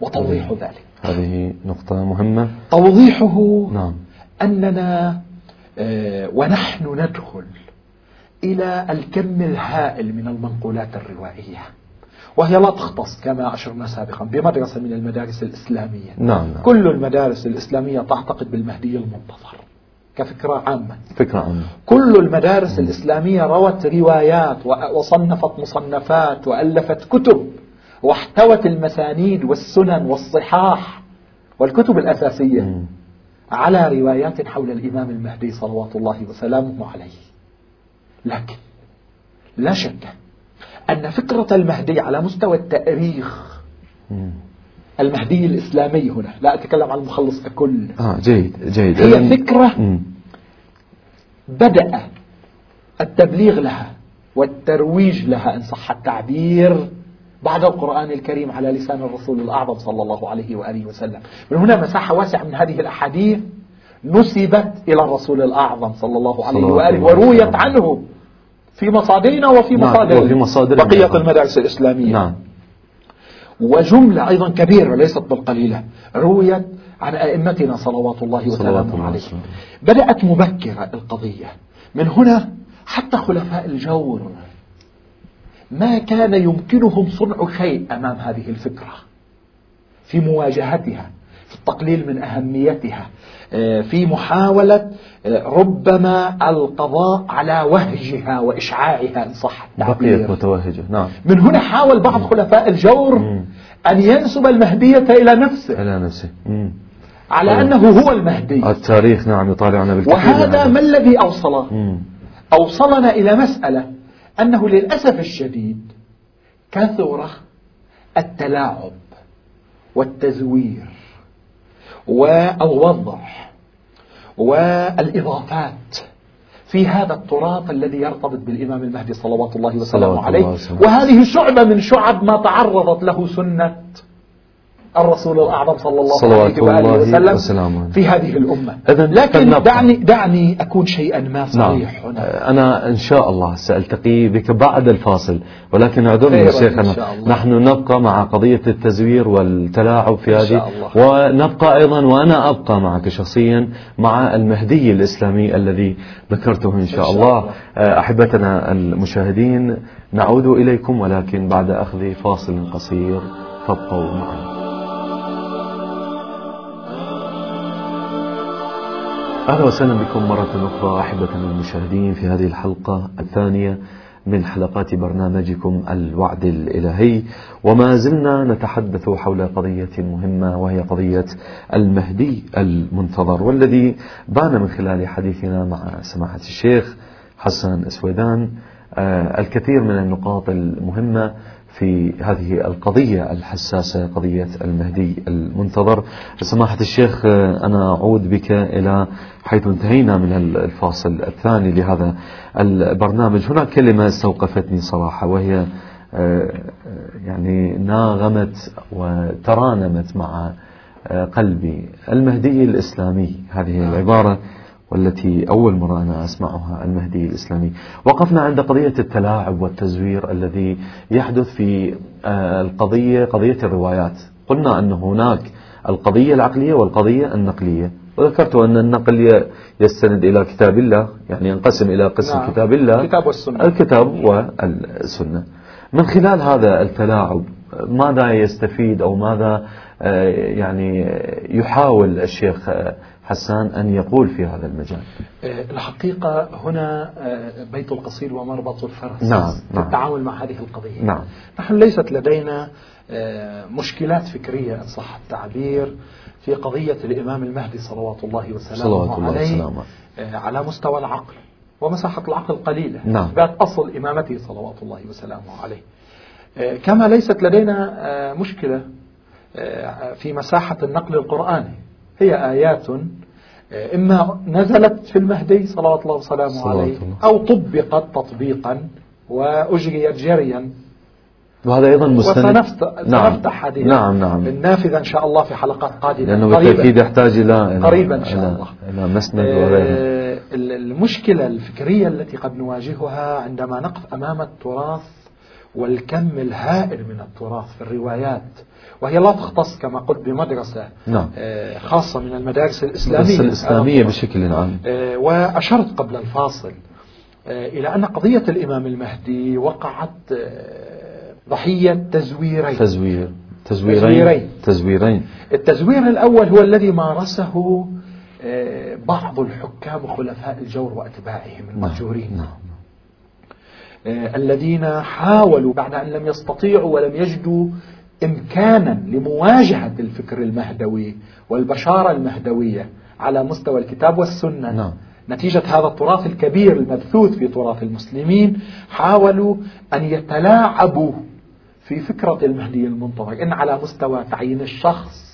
وتوضيح ذلك. هذه نقطة مهمة. توضيحه نعم. أننا آه، ونحن ندخل إلى الكم الهائل من المنقولات الروائية. وهي لا تختص كما أشرنا سابقا بمدرسة من المدارس الإسلامية. نعم نعم. كل المدارس الإسلامية تعتقد بالمهدي المنتظر كفكرة عامة. فكرة عامة. كل المدارس الإسلامية روت روايات وصنفت مصنفات وألفت كتب واحتوت المسانيد والسنن والصحاح والكتب الأساسية مم. على روايات حول الإمام المهدي صلوات الله وسلامه عليه. لكن لا شك أن فكرة المهدي على مستوى التاريخ مم. المهدي الإسلامي هنا لا أتكلم عن المخلص ككل آه جيد جيد هي فكرة مم. بدأ التبليغ لها والترويج لها إن صح التعبير بعد القرآن الكريم على لسان الرسول الأعظم صلى الله عليه وآله وسلم من هنا مساحة واسعة من هذه الأحاديث نسبت إلى الرسول الأعظم صلى الله عليه وآله ورويت. عنه في مصادرنا وفي نعم، مصادر وفي مصادر بقية نعم. المدارس الإسلامية. نعم. وجملة أيضا كبيرة ليست بالقليلة رويت عن أئمتنا صلوات الله وسلامه عليه. بدأت مبكرة القضية. من هنا حتى خلفاء الجور. ما كان يمكنهم صنع شيء أمام هذه الفكرة في مواجهتها. التقليل من أهميتها آه، في محاولة آه، ربما القضاء على وهجها وإشعاعها إن صح التعبير. بقيت متوهجة نعم. من هنا حاول بعض خلفاء الجور مم. أن ينسب المهدية إلى نفسه. إلى نفسه. مم. على طبعا. أنه هو المهدي. التاريخ نعم يطالعنا بالكثير وهذا ما الذي أوصله مم. أوصلنا إلى مسألة أنه للأسف الشديد كثر التلاعب والتزوير. والوضع والإضافات في هذا التراث الذي يرتبط بالإمام المهدي صلوات الله وسلامه عليه. وهذه شعبة من شعب ما تعرضت له سنة الرسول الأعظم صلى الله صلوات عليه وآله الله وسلم وسلامه. في هذه الأمة إذن لكن. دعني دعني أكون شيئا ما نعم صريح هنا أنا إن شاء الله سألتقي بك بعد الفاصل ولكن اعذرني إن شيخنا. نحن نبقى مع قضية التزوير والتلاعب في إن هذه. ونبقى أيضا وأنا أبقى معك شخصيا مع المهدي الإسلامي الذي ذكرته إن شاء شاء الله الله. آه، أحبتنا المشاهدين نعود إليكم ولكن بعد أخذ فاصل قصير فابقوا معنا أهلا وسهلا بكم مرة أخرى أحبتنا المشاهدين في هذه الحلقة الثانية من حلقات برنامجكم الوعد الإلهي. وما زلنا نتحدث حول قضية مهمة وهي قضية المهدي المنتظر والذي بان من خلال حديثنا مع سماحة الشيخ حسن اسويدان آه، الكثير من النقاط المهمة في هذه القضية الحساسة قضية المهدي المنتظر. سماحة الشيخ أنا أعود بك إلى حيث انتهينا من الفاصل الثاني لهذا البرنامج. هناك كلمة استوقفتني صراحة وهي يعني ناغمت وترانمت مع قلبي. المهدي الإسلامي هذه العبارة والتي أول مرة أنا أسمعها المهدي الإسلامي. وقفنا عند قضية التلاعب والتزوير الذي يحدث في آه، القضية قضية الروايات. قلنا أن هناك القضية العقلية والقضية النقلية. وذكرت أن النقل يستند إلى كتاب الله يعني ينقسم إلى قسم نعم. كتاب الله الكتاب والسنة. الكتاب والسنة. من خلال هذا التلاعب ماذا يستفيد أو ماذا آه، يعني يحاول الشيخ آه، حسان أن يقول في هذا المجال. آه، الحقيقة هنا آه، بيت القصير ومربط الفرس. نعم في نعم. التعامل مع هذه القضية. نعم. نحن ليست لدينا آه، مشكلات فكرية إن صح التعبير في قضية الإمام المهدي صلوات الله وسلامه صلوات الله عليه وسلامه. على مستوى العقل. ومساحة العقل قليلة. نعم. إثبات أصل إمامته صلوات الله وسلامه عليه. كما ليست لدينا مشكلة في مساحة النقل القرآني. هي آيات إما نزلت في المهدي صلوات الله وسلامه عليه أو طبقت تطبيقا وأجريت جريا. وهذا أيضا مستند. نعم. سنفتح هذه نعم نعم. النافذة إن شاء الله في حلقات قادمة. لأنه بالتأكيد يحتاج إلى قريبا إن شاء الله. إلى مسند آه المشكلة الفكرية التي قد نواجهها عندما نقف أمام التراث والكم الهائل من التراث في الروايات. وهي لا تختص كما قلت بمدرسة نعم. آه، خاصة من المدارس الإسلامية. الإسلامية بشكل عام. آه، وأشرت قبل الفاصل آه، إلى أن قضية الإمام المهدي وقعت ضحية تزويرين. تزوير. تزويرين. تزويرين. التزوير الأول هو الذي مارسه بعض الحكام وخلفاء الجور وأتباعهم المهجورين. نعم. نعم. الذين حاولوا بعد أن لم يستطيعوا ولم يجدوا إمكانا لمواجهة الفكر المهدوي والبشارة المهدوية على مستوى الكتاب والسنة نعم. نتيجة هذا التراث الكبير المبثوث في تراث المسلمين حاولوا أن يتلاعبوا في فكرة المهدي المنتظر إن على مستوى تعيين الشخص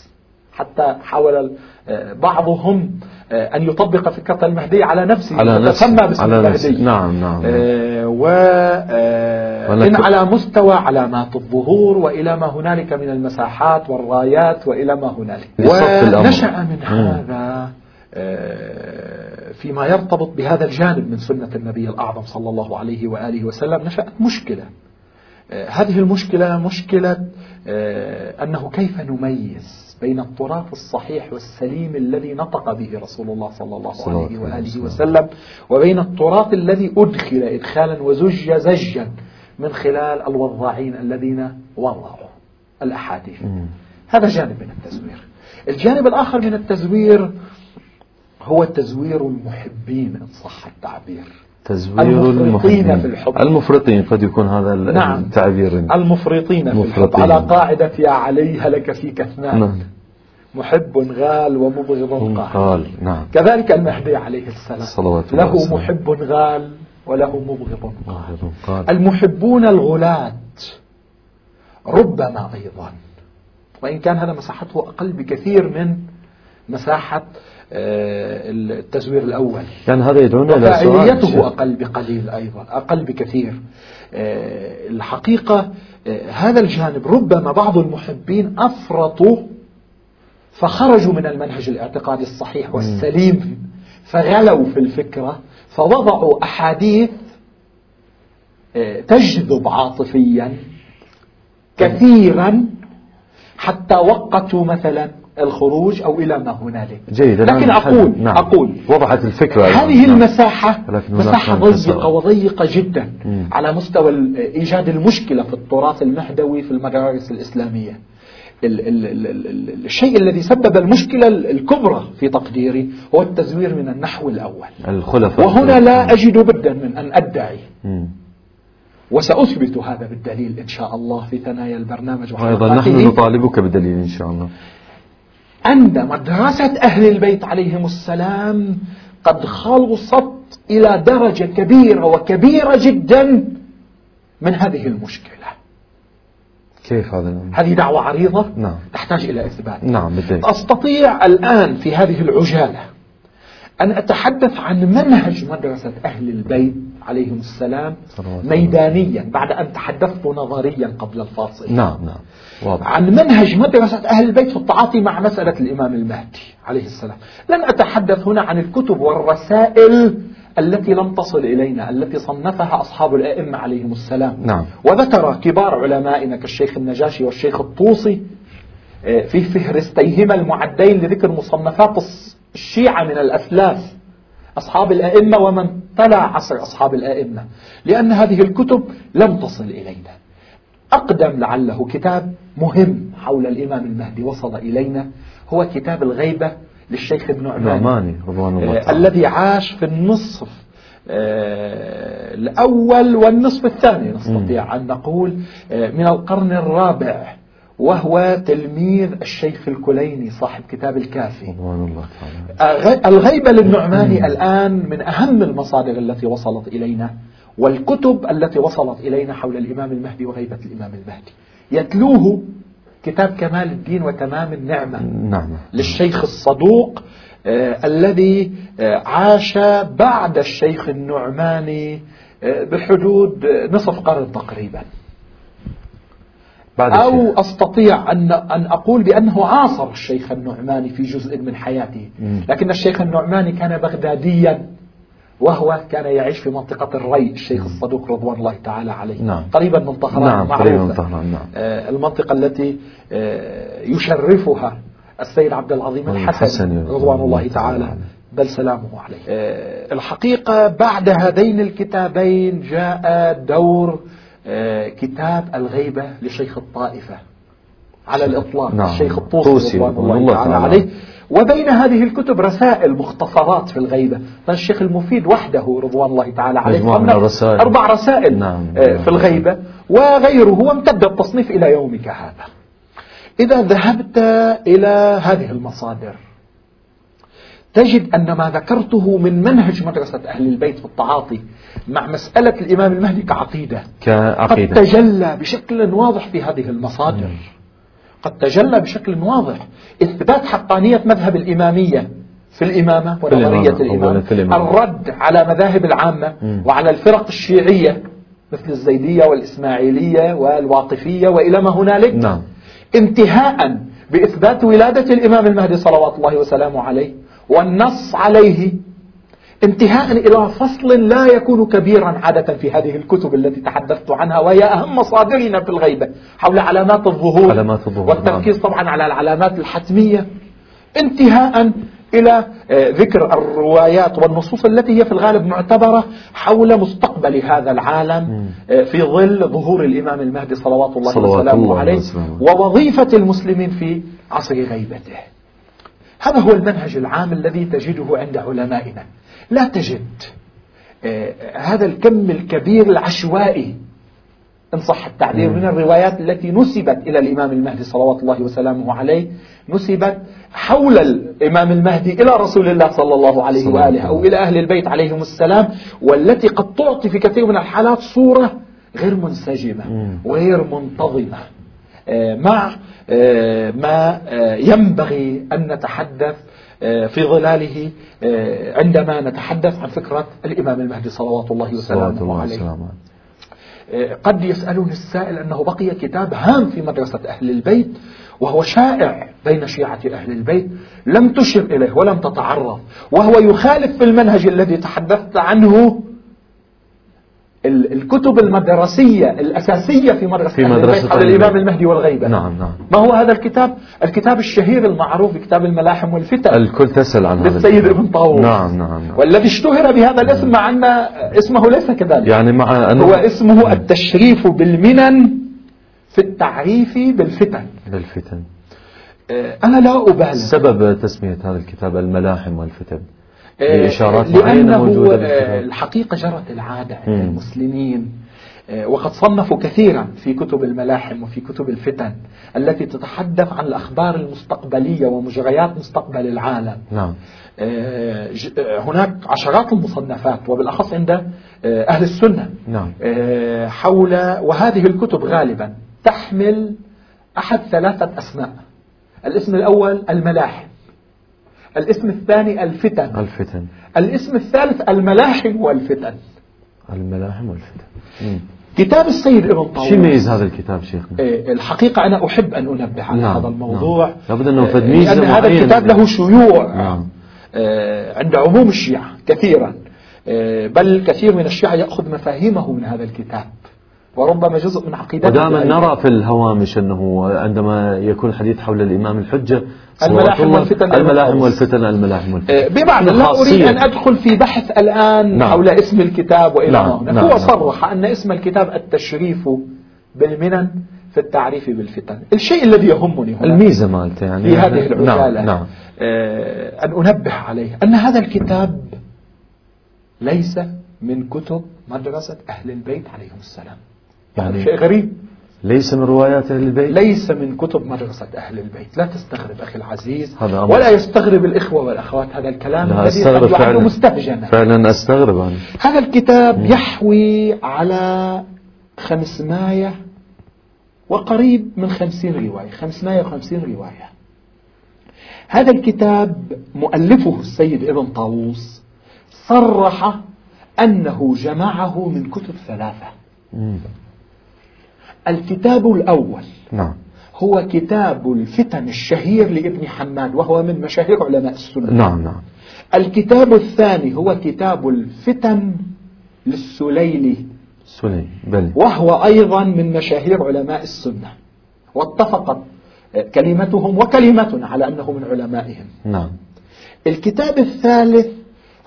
حتى حاول آه، بعضهم آه، أن يطبق فكرة المهدي على نفسه على نفسه باسم على المهدي. نعم نعم, نعم. آه، وإن على مستوى علامات الظهور وإلى ما هنالك من المساحات والرايات وإلى ما هنالك. ونشأ من هذا فيما يرتبط بهذا الجانب من سنة النبي الأعظم صلى الله عليه وآله وسلم نشأت مشكلة. هذه المشكلة مشكلة أنه كيف نميز؟ بين التراث الصحيح والسليم الذي نطق به رسول الله صلى الله عليه وآله وسلم. وبين التراث الذي أدخل إدخالا وزج زجا من خلال الوضاعين الذين وضعوا الأحاديث. هذا جانب من التزوير. الجانب الآخر من التزوير هو تزوير المحبين إن صح التعبير. تزوير المفرطين في الحب المفرطين قد يكون هذا نعم. التعبير. المفرطين في الحب على قاعدة يا علي هلك فيك اثنان نعم. محب غال ومبغض قال. نعم. كذلك المهدي عليه السلام. صلوات له الله محب غال وله مبغض قال. المحبون الغلاة ربما أيضا. وإن كان هذا مساحته أقل بكثير من مساحة التزوير الأول. يعني هذا يدعونا إلى فاعليته أقل بقليل أيضا أقل بكثير. آه، الحقيقة آه، هذا الجانب ربما بعض المحبين أفرطوا فخرجوا من المنهج الاعتقادي الصحيح والسليم فغلوا في الفكرة فوضعوا أحاديث تجذب عاطفيا كثيرا حتى وقتوا مثلا الخروج أو إلى ما هنالك. جيد لكن أقول نعم. أقول وضحت الفكرة هذه نعم. المساحة مساحة ضيقة وضيقة جدا مم. على مستوى إيجاد المشكلة في التراث المهدوي في المدارس الإسلامية. ال ال ال ال الشيء الذي سبب المشكلة الكبرى في تقديري هو التزوير من النحو الأول. الخلفاء. وهنا لا أجد بدا من أن أدعي. مم. وسأثبت هذا بالدليل إن شاء الله في ثنايا البرنامج وأيضا نحن نطالبك بدليل إن شاء الله. عند مدرسة أهل البيت عليهم السلام قد خلصت إلى درجة كبيرة وكبيرة جدا من هذه المشكلة. كيف هذا هذه دعوة عريضة؟ نعم. تحتاج إلى إثبات. نعم أستطيع الآن في هذه العجالة أن أتحدث عن منهج مدرسة أهل البيت عليهم السلام ميدانيا بعد أن تحدثت نظريا قبل الفاصل. نعم نعم. واضح. عن منهج مدرسة أهل البيت في التعاطي مع مسألة الإمام المهدي عليه السلام. لن أتحدث هنا عن الكتب والرسائل التي لم تصل إلينا التي صنفها أصحاب الأئمة عليهم السلام. نعم. وذكر كبار علمائنا كالشيخ النجاشي والشيخ الطوسي آه، في فهرستيهما المعدين لذكر مصنفات الشيعة من الأسلاف. أصحاب الأئمة ومن تلا عصر أصحاب الأئمة. لأن هذه الكتب لم تصل إلينا. أقدم لعله كتاب مهم حول الإمام المهدي وصل إلينا هو كتاب الغيبة للشيخ ابن نعماني رضوان الله آه، تعالى. الذي عاش في النصف آه الأول والنصف الثاني نستطيع أن نقول آه من القرن الرابع. وهو تلميذ الشيخ الكليني صاحب كتاب الكافي. الله تعالى. الغيبة للنعماني الآن من أهم المصادر التي وصلت إلينا والكتب التي وصلت إلينا حول الإمام المهدي وغيبة الإمام المهدي. يتلوه كتاب كمال الدين وتمام النعمة نعم. للشيخ الصدوق آه الذي آه عاش بعد الشيخ النعماني آه بحدود نصف قرن تقريبا. أو. أستطيع أن أن أقول بأنه عاصر الشيخ النعماني في جزء من حياته. لكن الشيخ النعماني كان بغداديا وهو كان يعيش في منطقة الري الشيخ الصدوق رضوان الله تعالى عليه. نعم. قريبا من طهران نعم قريبا من طهران نعم. آه المنطقة التي آه يشرفها السيد عبد العظيم الحسن رضوان الله تعالى. بل سلامه عليه. آه الحقيقة بعد هذين الكتابين جاء دور كتاب الغيبة لشيخ الطائفة على الإطلاق نعم. الشيخ الطوسي رضوان الله تعالى عليه. وبين هذه الكتب رسائل مختصرات في الغيبة. فالشيخ المفيد وحده رضوان الله تعالى عليه. من الرسائل. أربع رسائل نعم. في الغيبة وغيره. وامتد التصنيف إلى يومك هذا. إذا ذهبت إلى هذه المصادر تجد أن ما ذكرته من منهج مدرسة أهل البيت في التعاطي مع مسألة الإمام المهدي كعقيدة كعقيدة. قد تجلى بشكل واضح في هذه المصادر. قد تجلى بشكل واضح إثبات حقانية مذهب الإمامية في الإمامة ونظرية الإمام الرد على مذاهب العامة وعلى الفرق الشيعية مثل الزيدية والإسماعيلية والواقفية وإلى ما هنالك. نعم. انتهاء بإثبات ولادة الإمام المهدي صلوات الله وسلامه عليه. والنص عليه انتهاء إلى فصل لا يكون كبيرا عادة في هذه الكتب التي تحدثت عنها وهي أهم مصادرنا في الغيبة حول علامات الظهور, علامات الظهور والتركيز طبعا على العلامات الحتمية انتهاء إلى ذكر الروايات والنصوص التي هي في الغالب معتبرة حول مستقبل هذا العالم في ظل ظهور الإمام المهدي صلوات الله وسلامه عليه. ووظيفة المسلمين في عصر غيبته. هذا هو المنهج العام الذي تجده عند علمائنا. لا تجد آه هذا الكم الكبير العشوائي إن صح التعبير من الروايات التي نسبت إلى الإمام المهدي صلوات الله وسلامه عليه نسبت حول الإمام المهدي إلى رسول الله صلى الله عليه وآله أو إلى أهل البيت عليهم السلام والتي قد تعطي في كثير من الحالات صورة غير منسجمة وغير منتظمة. مع ما ينبغي أن نتحدث في ظلاله عندما نتحدث عن فكرة الإمام المهدي صلوات الله وسلامه عليه. قد يسألون السائل أنه بقي كتاب هام في مدرسة أهل البيت وهو شائع بين شيعة أهل البيت لم تشر إليه ولم تتعرض وهو يخالف في المنهج الذي تحدثت عنه الكتب المدرسية الأساسية في مدرسة, في مدرسة حول الإمام المهدي والغيبة. نعم نعم. ما هو هذا الكتاب؟ الكتاب الشهير المعروف بكتاب الملاحم والفتن. الكل تسأل عن هذا للسيد ابن طاووس. نعم نعم, نعم. والذي اشتهر بهذا الاسم مع أن اسمه ليس كذلك. يعني مع أنه هو اسمه التشريف بالمنن في التعريف بالفتن. بالفتن. أنا لا أبالغ. سبب تسمية هذا الكتاب الملاحم والفتن. لأنه موجودة آه، الحقيقة جرت العادة عند. المسلمين. آه، وقد صنفوا كثيرا في كتب الملاحم وفي كتب الفتن التي تتحدث عن الأخبار المستقبلية ومجريات مستقبل العالم. نعم. آه، آه، هناك عشرات المصنفات وبالأخص عند آه، أهل السنة. نعم. آه، حول وهذه الكتب غالبا تحمل أحد ثلاثة أسماء. الاسم الأول الملاحم. الاسم الثاني الفتن الفتن الاسم الثالث الملاحم والفتن الملاحم والفتن مم. كتاب السيد ابن طاووس شو يميز هذا الكتاب شيخنا؟ إيه، الحقيقة أنا أحب أن أنبه على نعم، هذا الموضوع نعم. لابد أنه إيه، فد ميزة لأن هذا. الكتاب له شيوع نعم. آه، عند عموم الشيعة كثيرا آه، بل كثير من الشيعة يأخذ مفاهيمه من هذا الكتاب وربما جزء من عقيدته ودائما. نرى في الهوامش أنه عندما يكون الحديث حول الإمام الحجة الملاحم والفتن الملاحم. والفتن الملاحم والفتن آه، بمعنى لا أريد. أن أدخل في بحث الآن نعم. حول اسم الكتاب وإلى نعم، نعم، هو نعم. صرح أن اسم الكتاب التشريف بالمنن في التعريف بالفتن الشيء الذي يهمني هنا الميزة مالته يعني في هذه العجالة نعم نعم آه، أن أنبه عليه أن هذا الكتاب ليس من كتب مدرسة أهل البيت عليهم السلام يعني شيء غريب. ليس من روايات أهل البيت. ليس من كتب مدرسة أهل البيت. لا تستغرب أخي العزيز. هذا أمر. ولا يستغرب الإخوة والأخوات هذا الكلام لا الذي قد يعد مستهجنا. فعلا أستغرب. أنا هذا الكتاب يحوي على خمسمائة وقريب من خمسين رواية. خمسمائة وخمسين رواية. هذا الكتاب مؤلفه السيد ابن طاووس صرح أنه جمعه من كتب ثلاثة. مم. الكتاب الأول. نعم. هو كتاب الفتن الشهير لابن حماد وهو من مشاهير علماء السنة. نعم نعم. الكتاب الثاني هو كتاب الفتن للسليلي سليم بل. وهو أيضا من مشاهير علماء السنة. واتفقت كلمتهم وكلمتنا على أنه من علمائهم. نعم. الكتاب الثالث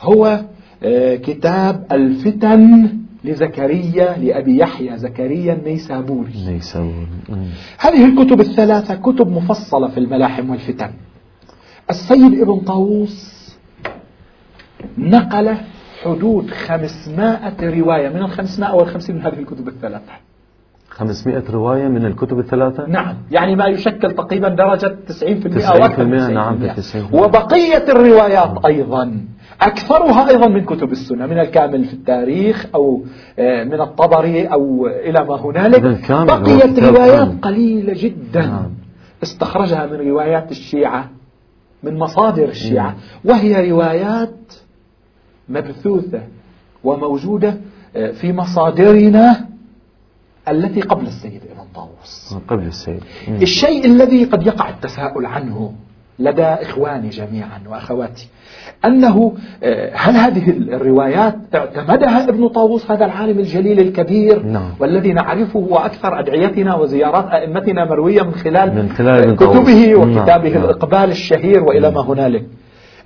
هو آه، كتاب الفتن لزكريا لأبي يحيى زكريا النيسابوري هو مم. هذه الكتب الثلاثة كتب مفصلة في الملاحم والفتن. السيد ابن طاووس نقل حدود خمسمائة رواية. من الخمسمائة والخمسين من هذه الكتب الثلاثة؟ 500 رواية من الكتب الثلاثة؟ نعم. يعني ما يشكل تقريبا درجة 90% أو 90% أكثر من 90% نعم، في 90%. وبقية الروايات أيضا. أكثرها أيضا من كتب السنة من الكامل في التاريخ أو آه، من الطبري أو إلى ما هنالك بقيت روايات. قليلة جدا نعم. استخرجها من روايات الشيعة من مصادر الشيعة وهي روايات مبثوثة وموجودة آه، في مصادرنا التي قبل السيد ابن طاووس قبل السيد. الشيء الذي قد يقع التساؤل عنه لدى إخواني جميعا وأخواتي أنه آه، هل هذه الروايات اعتمدها ابن طاووس هذا العالم الجليل الكبير نعم. والذي نعرفه وأكثر أدعيتنا وزيارات أئمتنا مروية من خلال من خلال. كتبه نعم، وكتابه نعم. الإقبال الشهير وإلى ما هنالك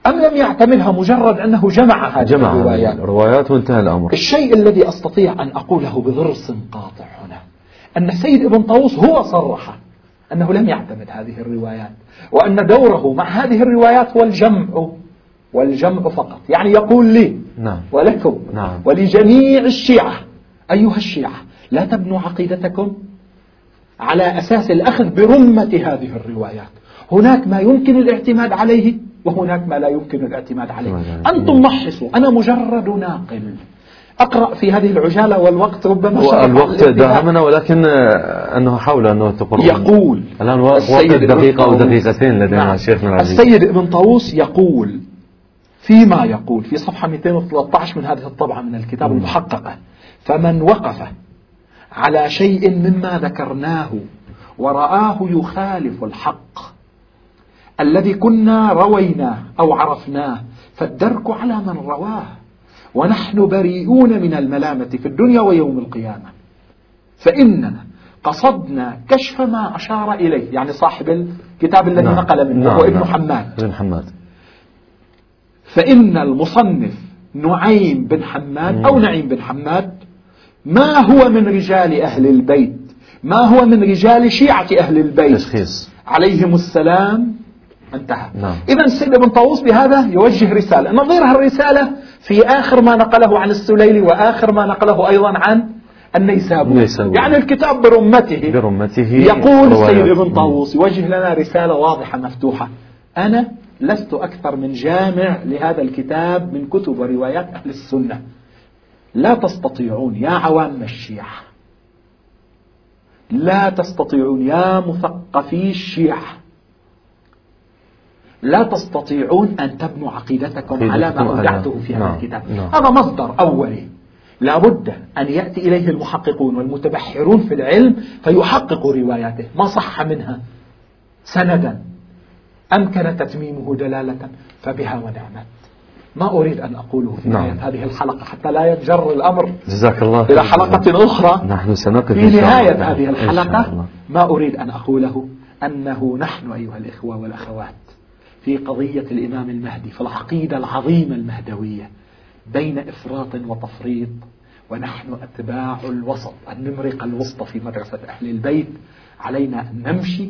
أم لم يعتمدها مجرد أنه جمع هذه جمع الروايات روايات وانتهى الأمر الشيء الذي أستطيع أن أقوله بضرس قاطع هنا أن السيد ابن طاووس هو صرح أنه لم يعتمد هذه الروايات وأن دوره مع هذه الروايات هو الجمع والجمع فقط. يعني يقول لي نعم. ولكم نعم. ولجميع الشيعة أيها الشيعة لا تبنوا عقيدتكم على أساس الأخذ برمة هذه الروايات. هناك ما يمكن الاعتماد عليه وهناك ما لا يمكن الاعتماد عليه. أنتم محصوا أنا مجرد ناقل. أقرأ في هذه العجالة والوقت ربما الوقت. داهمنا ولكن آه، أنه حاول أنه تقر يقول الآن وقت دقيقة أو. دقيقتين لدينا نعم. شيخنا العزيز السيد ابن طاووس يقول فيما يقول في صفحة 213 من هذه الطبعة من الكتاب المحققة فمن وقف على شيء مما ذكرناه ورآه يخالف الحق الذي كنا رويناه أو عرفناه فالدرك على من رواه ونحن بريئون من الملامة في الدنيا ويوم القيامة. فإننا قصدنا كشف ما أشار إليه يعني صاحب الكتاب الذي نعم. نقل منه نعم، هو ابن نعم. حماد. ابن حماد. فإن المصنف نعيم بن حماد مم. أو نعيم بن حماد ما هو من رجال أهل البيت؟ ما هو من رجال شيعة أهل البيت؟ تشخيص. عليهم السلام. انتهى. نعم. إذا السيد ابن طاووس بهذا يوجه رسالة. نظير الرسالة في آخر ما نقله عن السليلي وآخر ما نقله أيضا عن النيسابوري. يعني الكتاب برمته برمته يقول السيد. ابن طاووس يوجه لنا رسالة واضحة مفتوحة. أنا لست أكثر من جامع لهذا الكتاب من كتب وروايات أهل السنة. لا تستطيعون يا عوام الشيعة. لا تستطيعون يا مثقفي الشيعة. لا تستطيعون أن تبنوا عقيدتكم على ما أودعته في هذا نعم. الكتاب. نعم. هذا مصدر أولي. لا بد أن يأتي إليه المحققون والمتبحرون في العلم فيحققوا رواياته. ما صح منها؟ سندا. أمكن تتميمه دلالة فبها ونعمت. ما أريد أن أقوله في نعم. هذه الحلقة حتى لا ينجر الأمر. جزاك الله إلى حلقة أخرى. نحن سنقف في نهاية هذه الحلقة ما أريد أن أقوله أنه نحن أيها الإخوة والأخوات في قضية الإمام المهدي في العقيدة العظيمة المهدوية بين إفراط وتفريط ونحن أتباع الوسط النمرقة الوسطى في مدرسة أهل البيت. علينا أن نمشي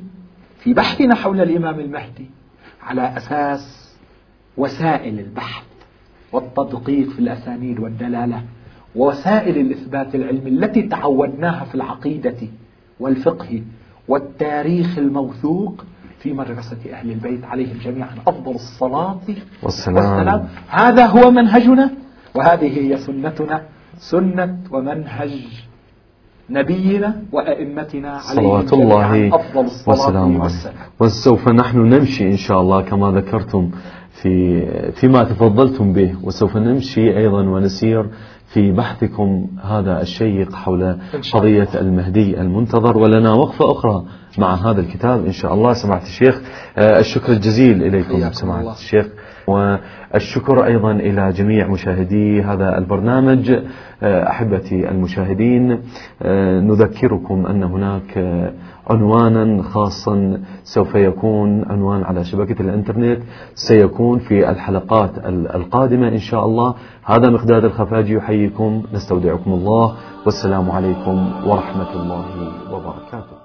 في بحثنا حول الإمام المهدي على أساس وسائل البحث والتدقيق في الأسانيد والدلالة ووسائل الإثبات العلمي التي تعودناها في العقيدة والفقه والتاريخ الموثوق في مدرسة أهل البيت عليهم جميعا أفضل الصلاة والسلام, والسلام. هذا هو منهجنا وهذه هي سنتنا. سنة ومنهج نبينا وأئمتنا صلوات الله أفضل الصلاة والسلام. وسوف نحن نمشي إن شاء الله كما ذكرتم في فيما تفضلتم به. وسوف نمشي أيضا ونسير في بحثكم هذا الشيق حول قضية المهدي المنتظر ولنا وقفة أخرى مع هذا الكتاب إن شاء الله. سمعت الشيخ آه، الشكر الجزيل إليكم سمعت الشيخ. والشكر أيضا إلى جميع مشاهدي هذا البرنامج. آه، أحبتي المشاهدين آه، نذكركم أن هناك عنوانا خاصا سوف يكون عنوان على شبكة الإنترنت. سيكون في الحلقات القادمة إن شاء الله. هذا مقداد الخفاجي يحييكم. نستودعكم الله. والسلام عليكم ورحمة الله وبركاته.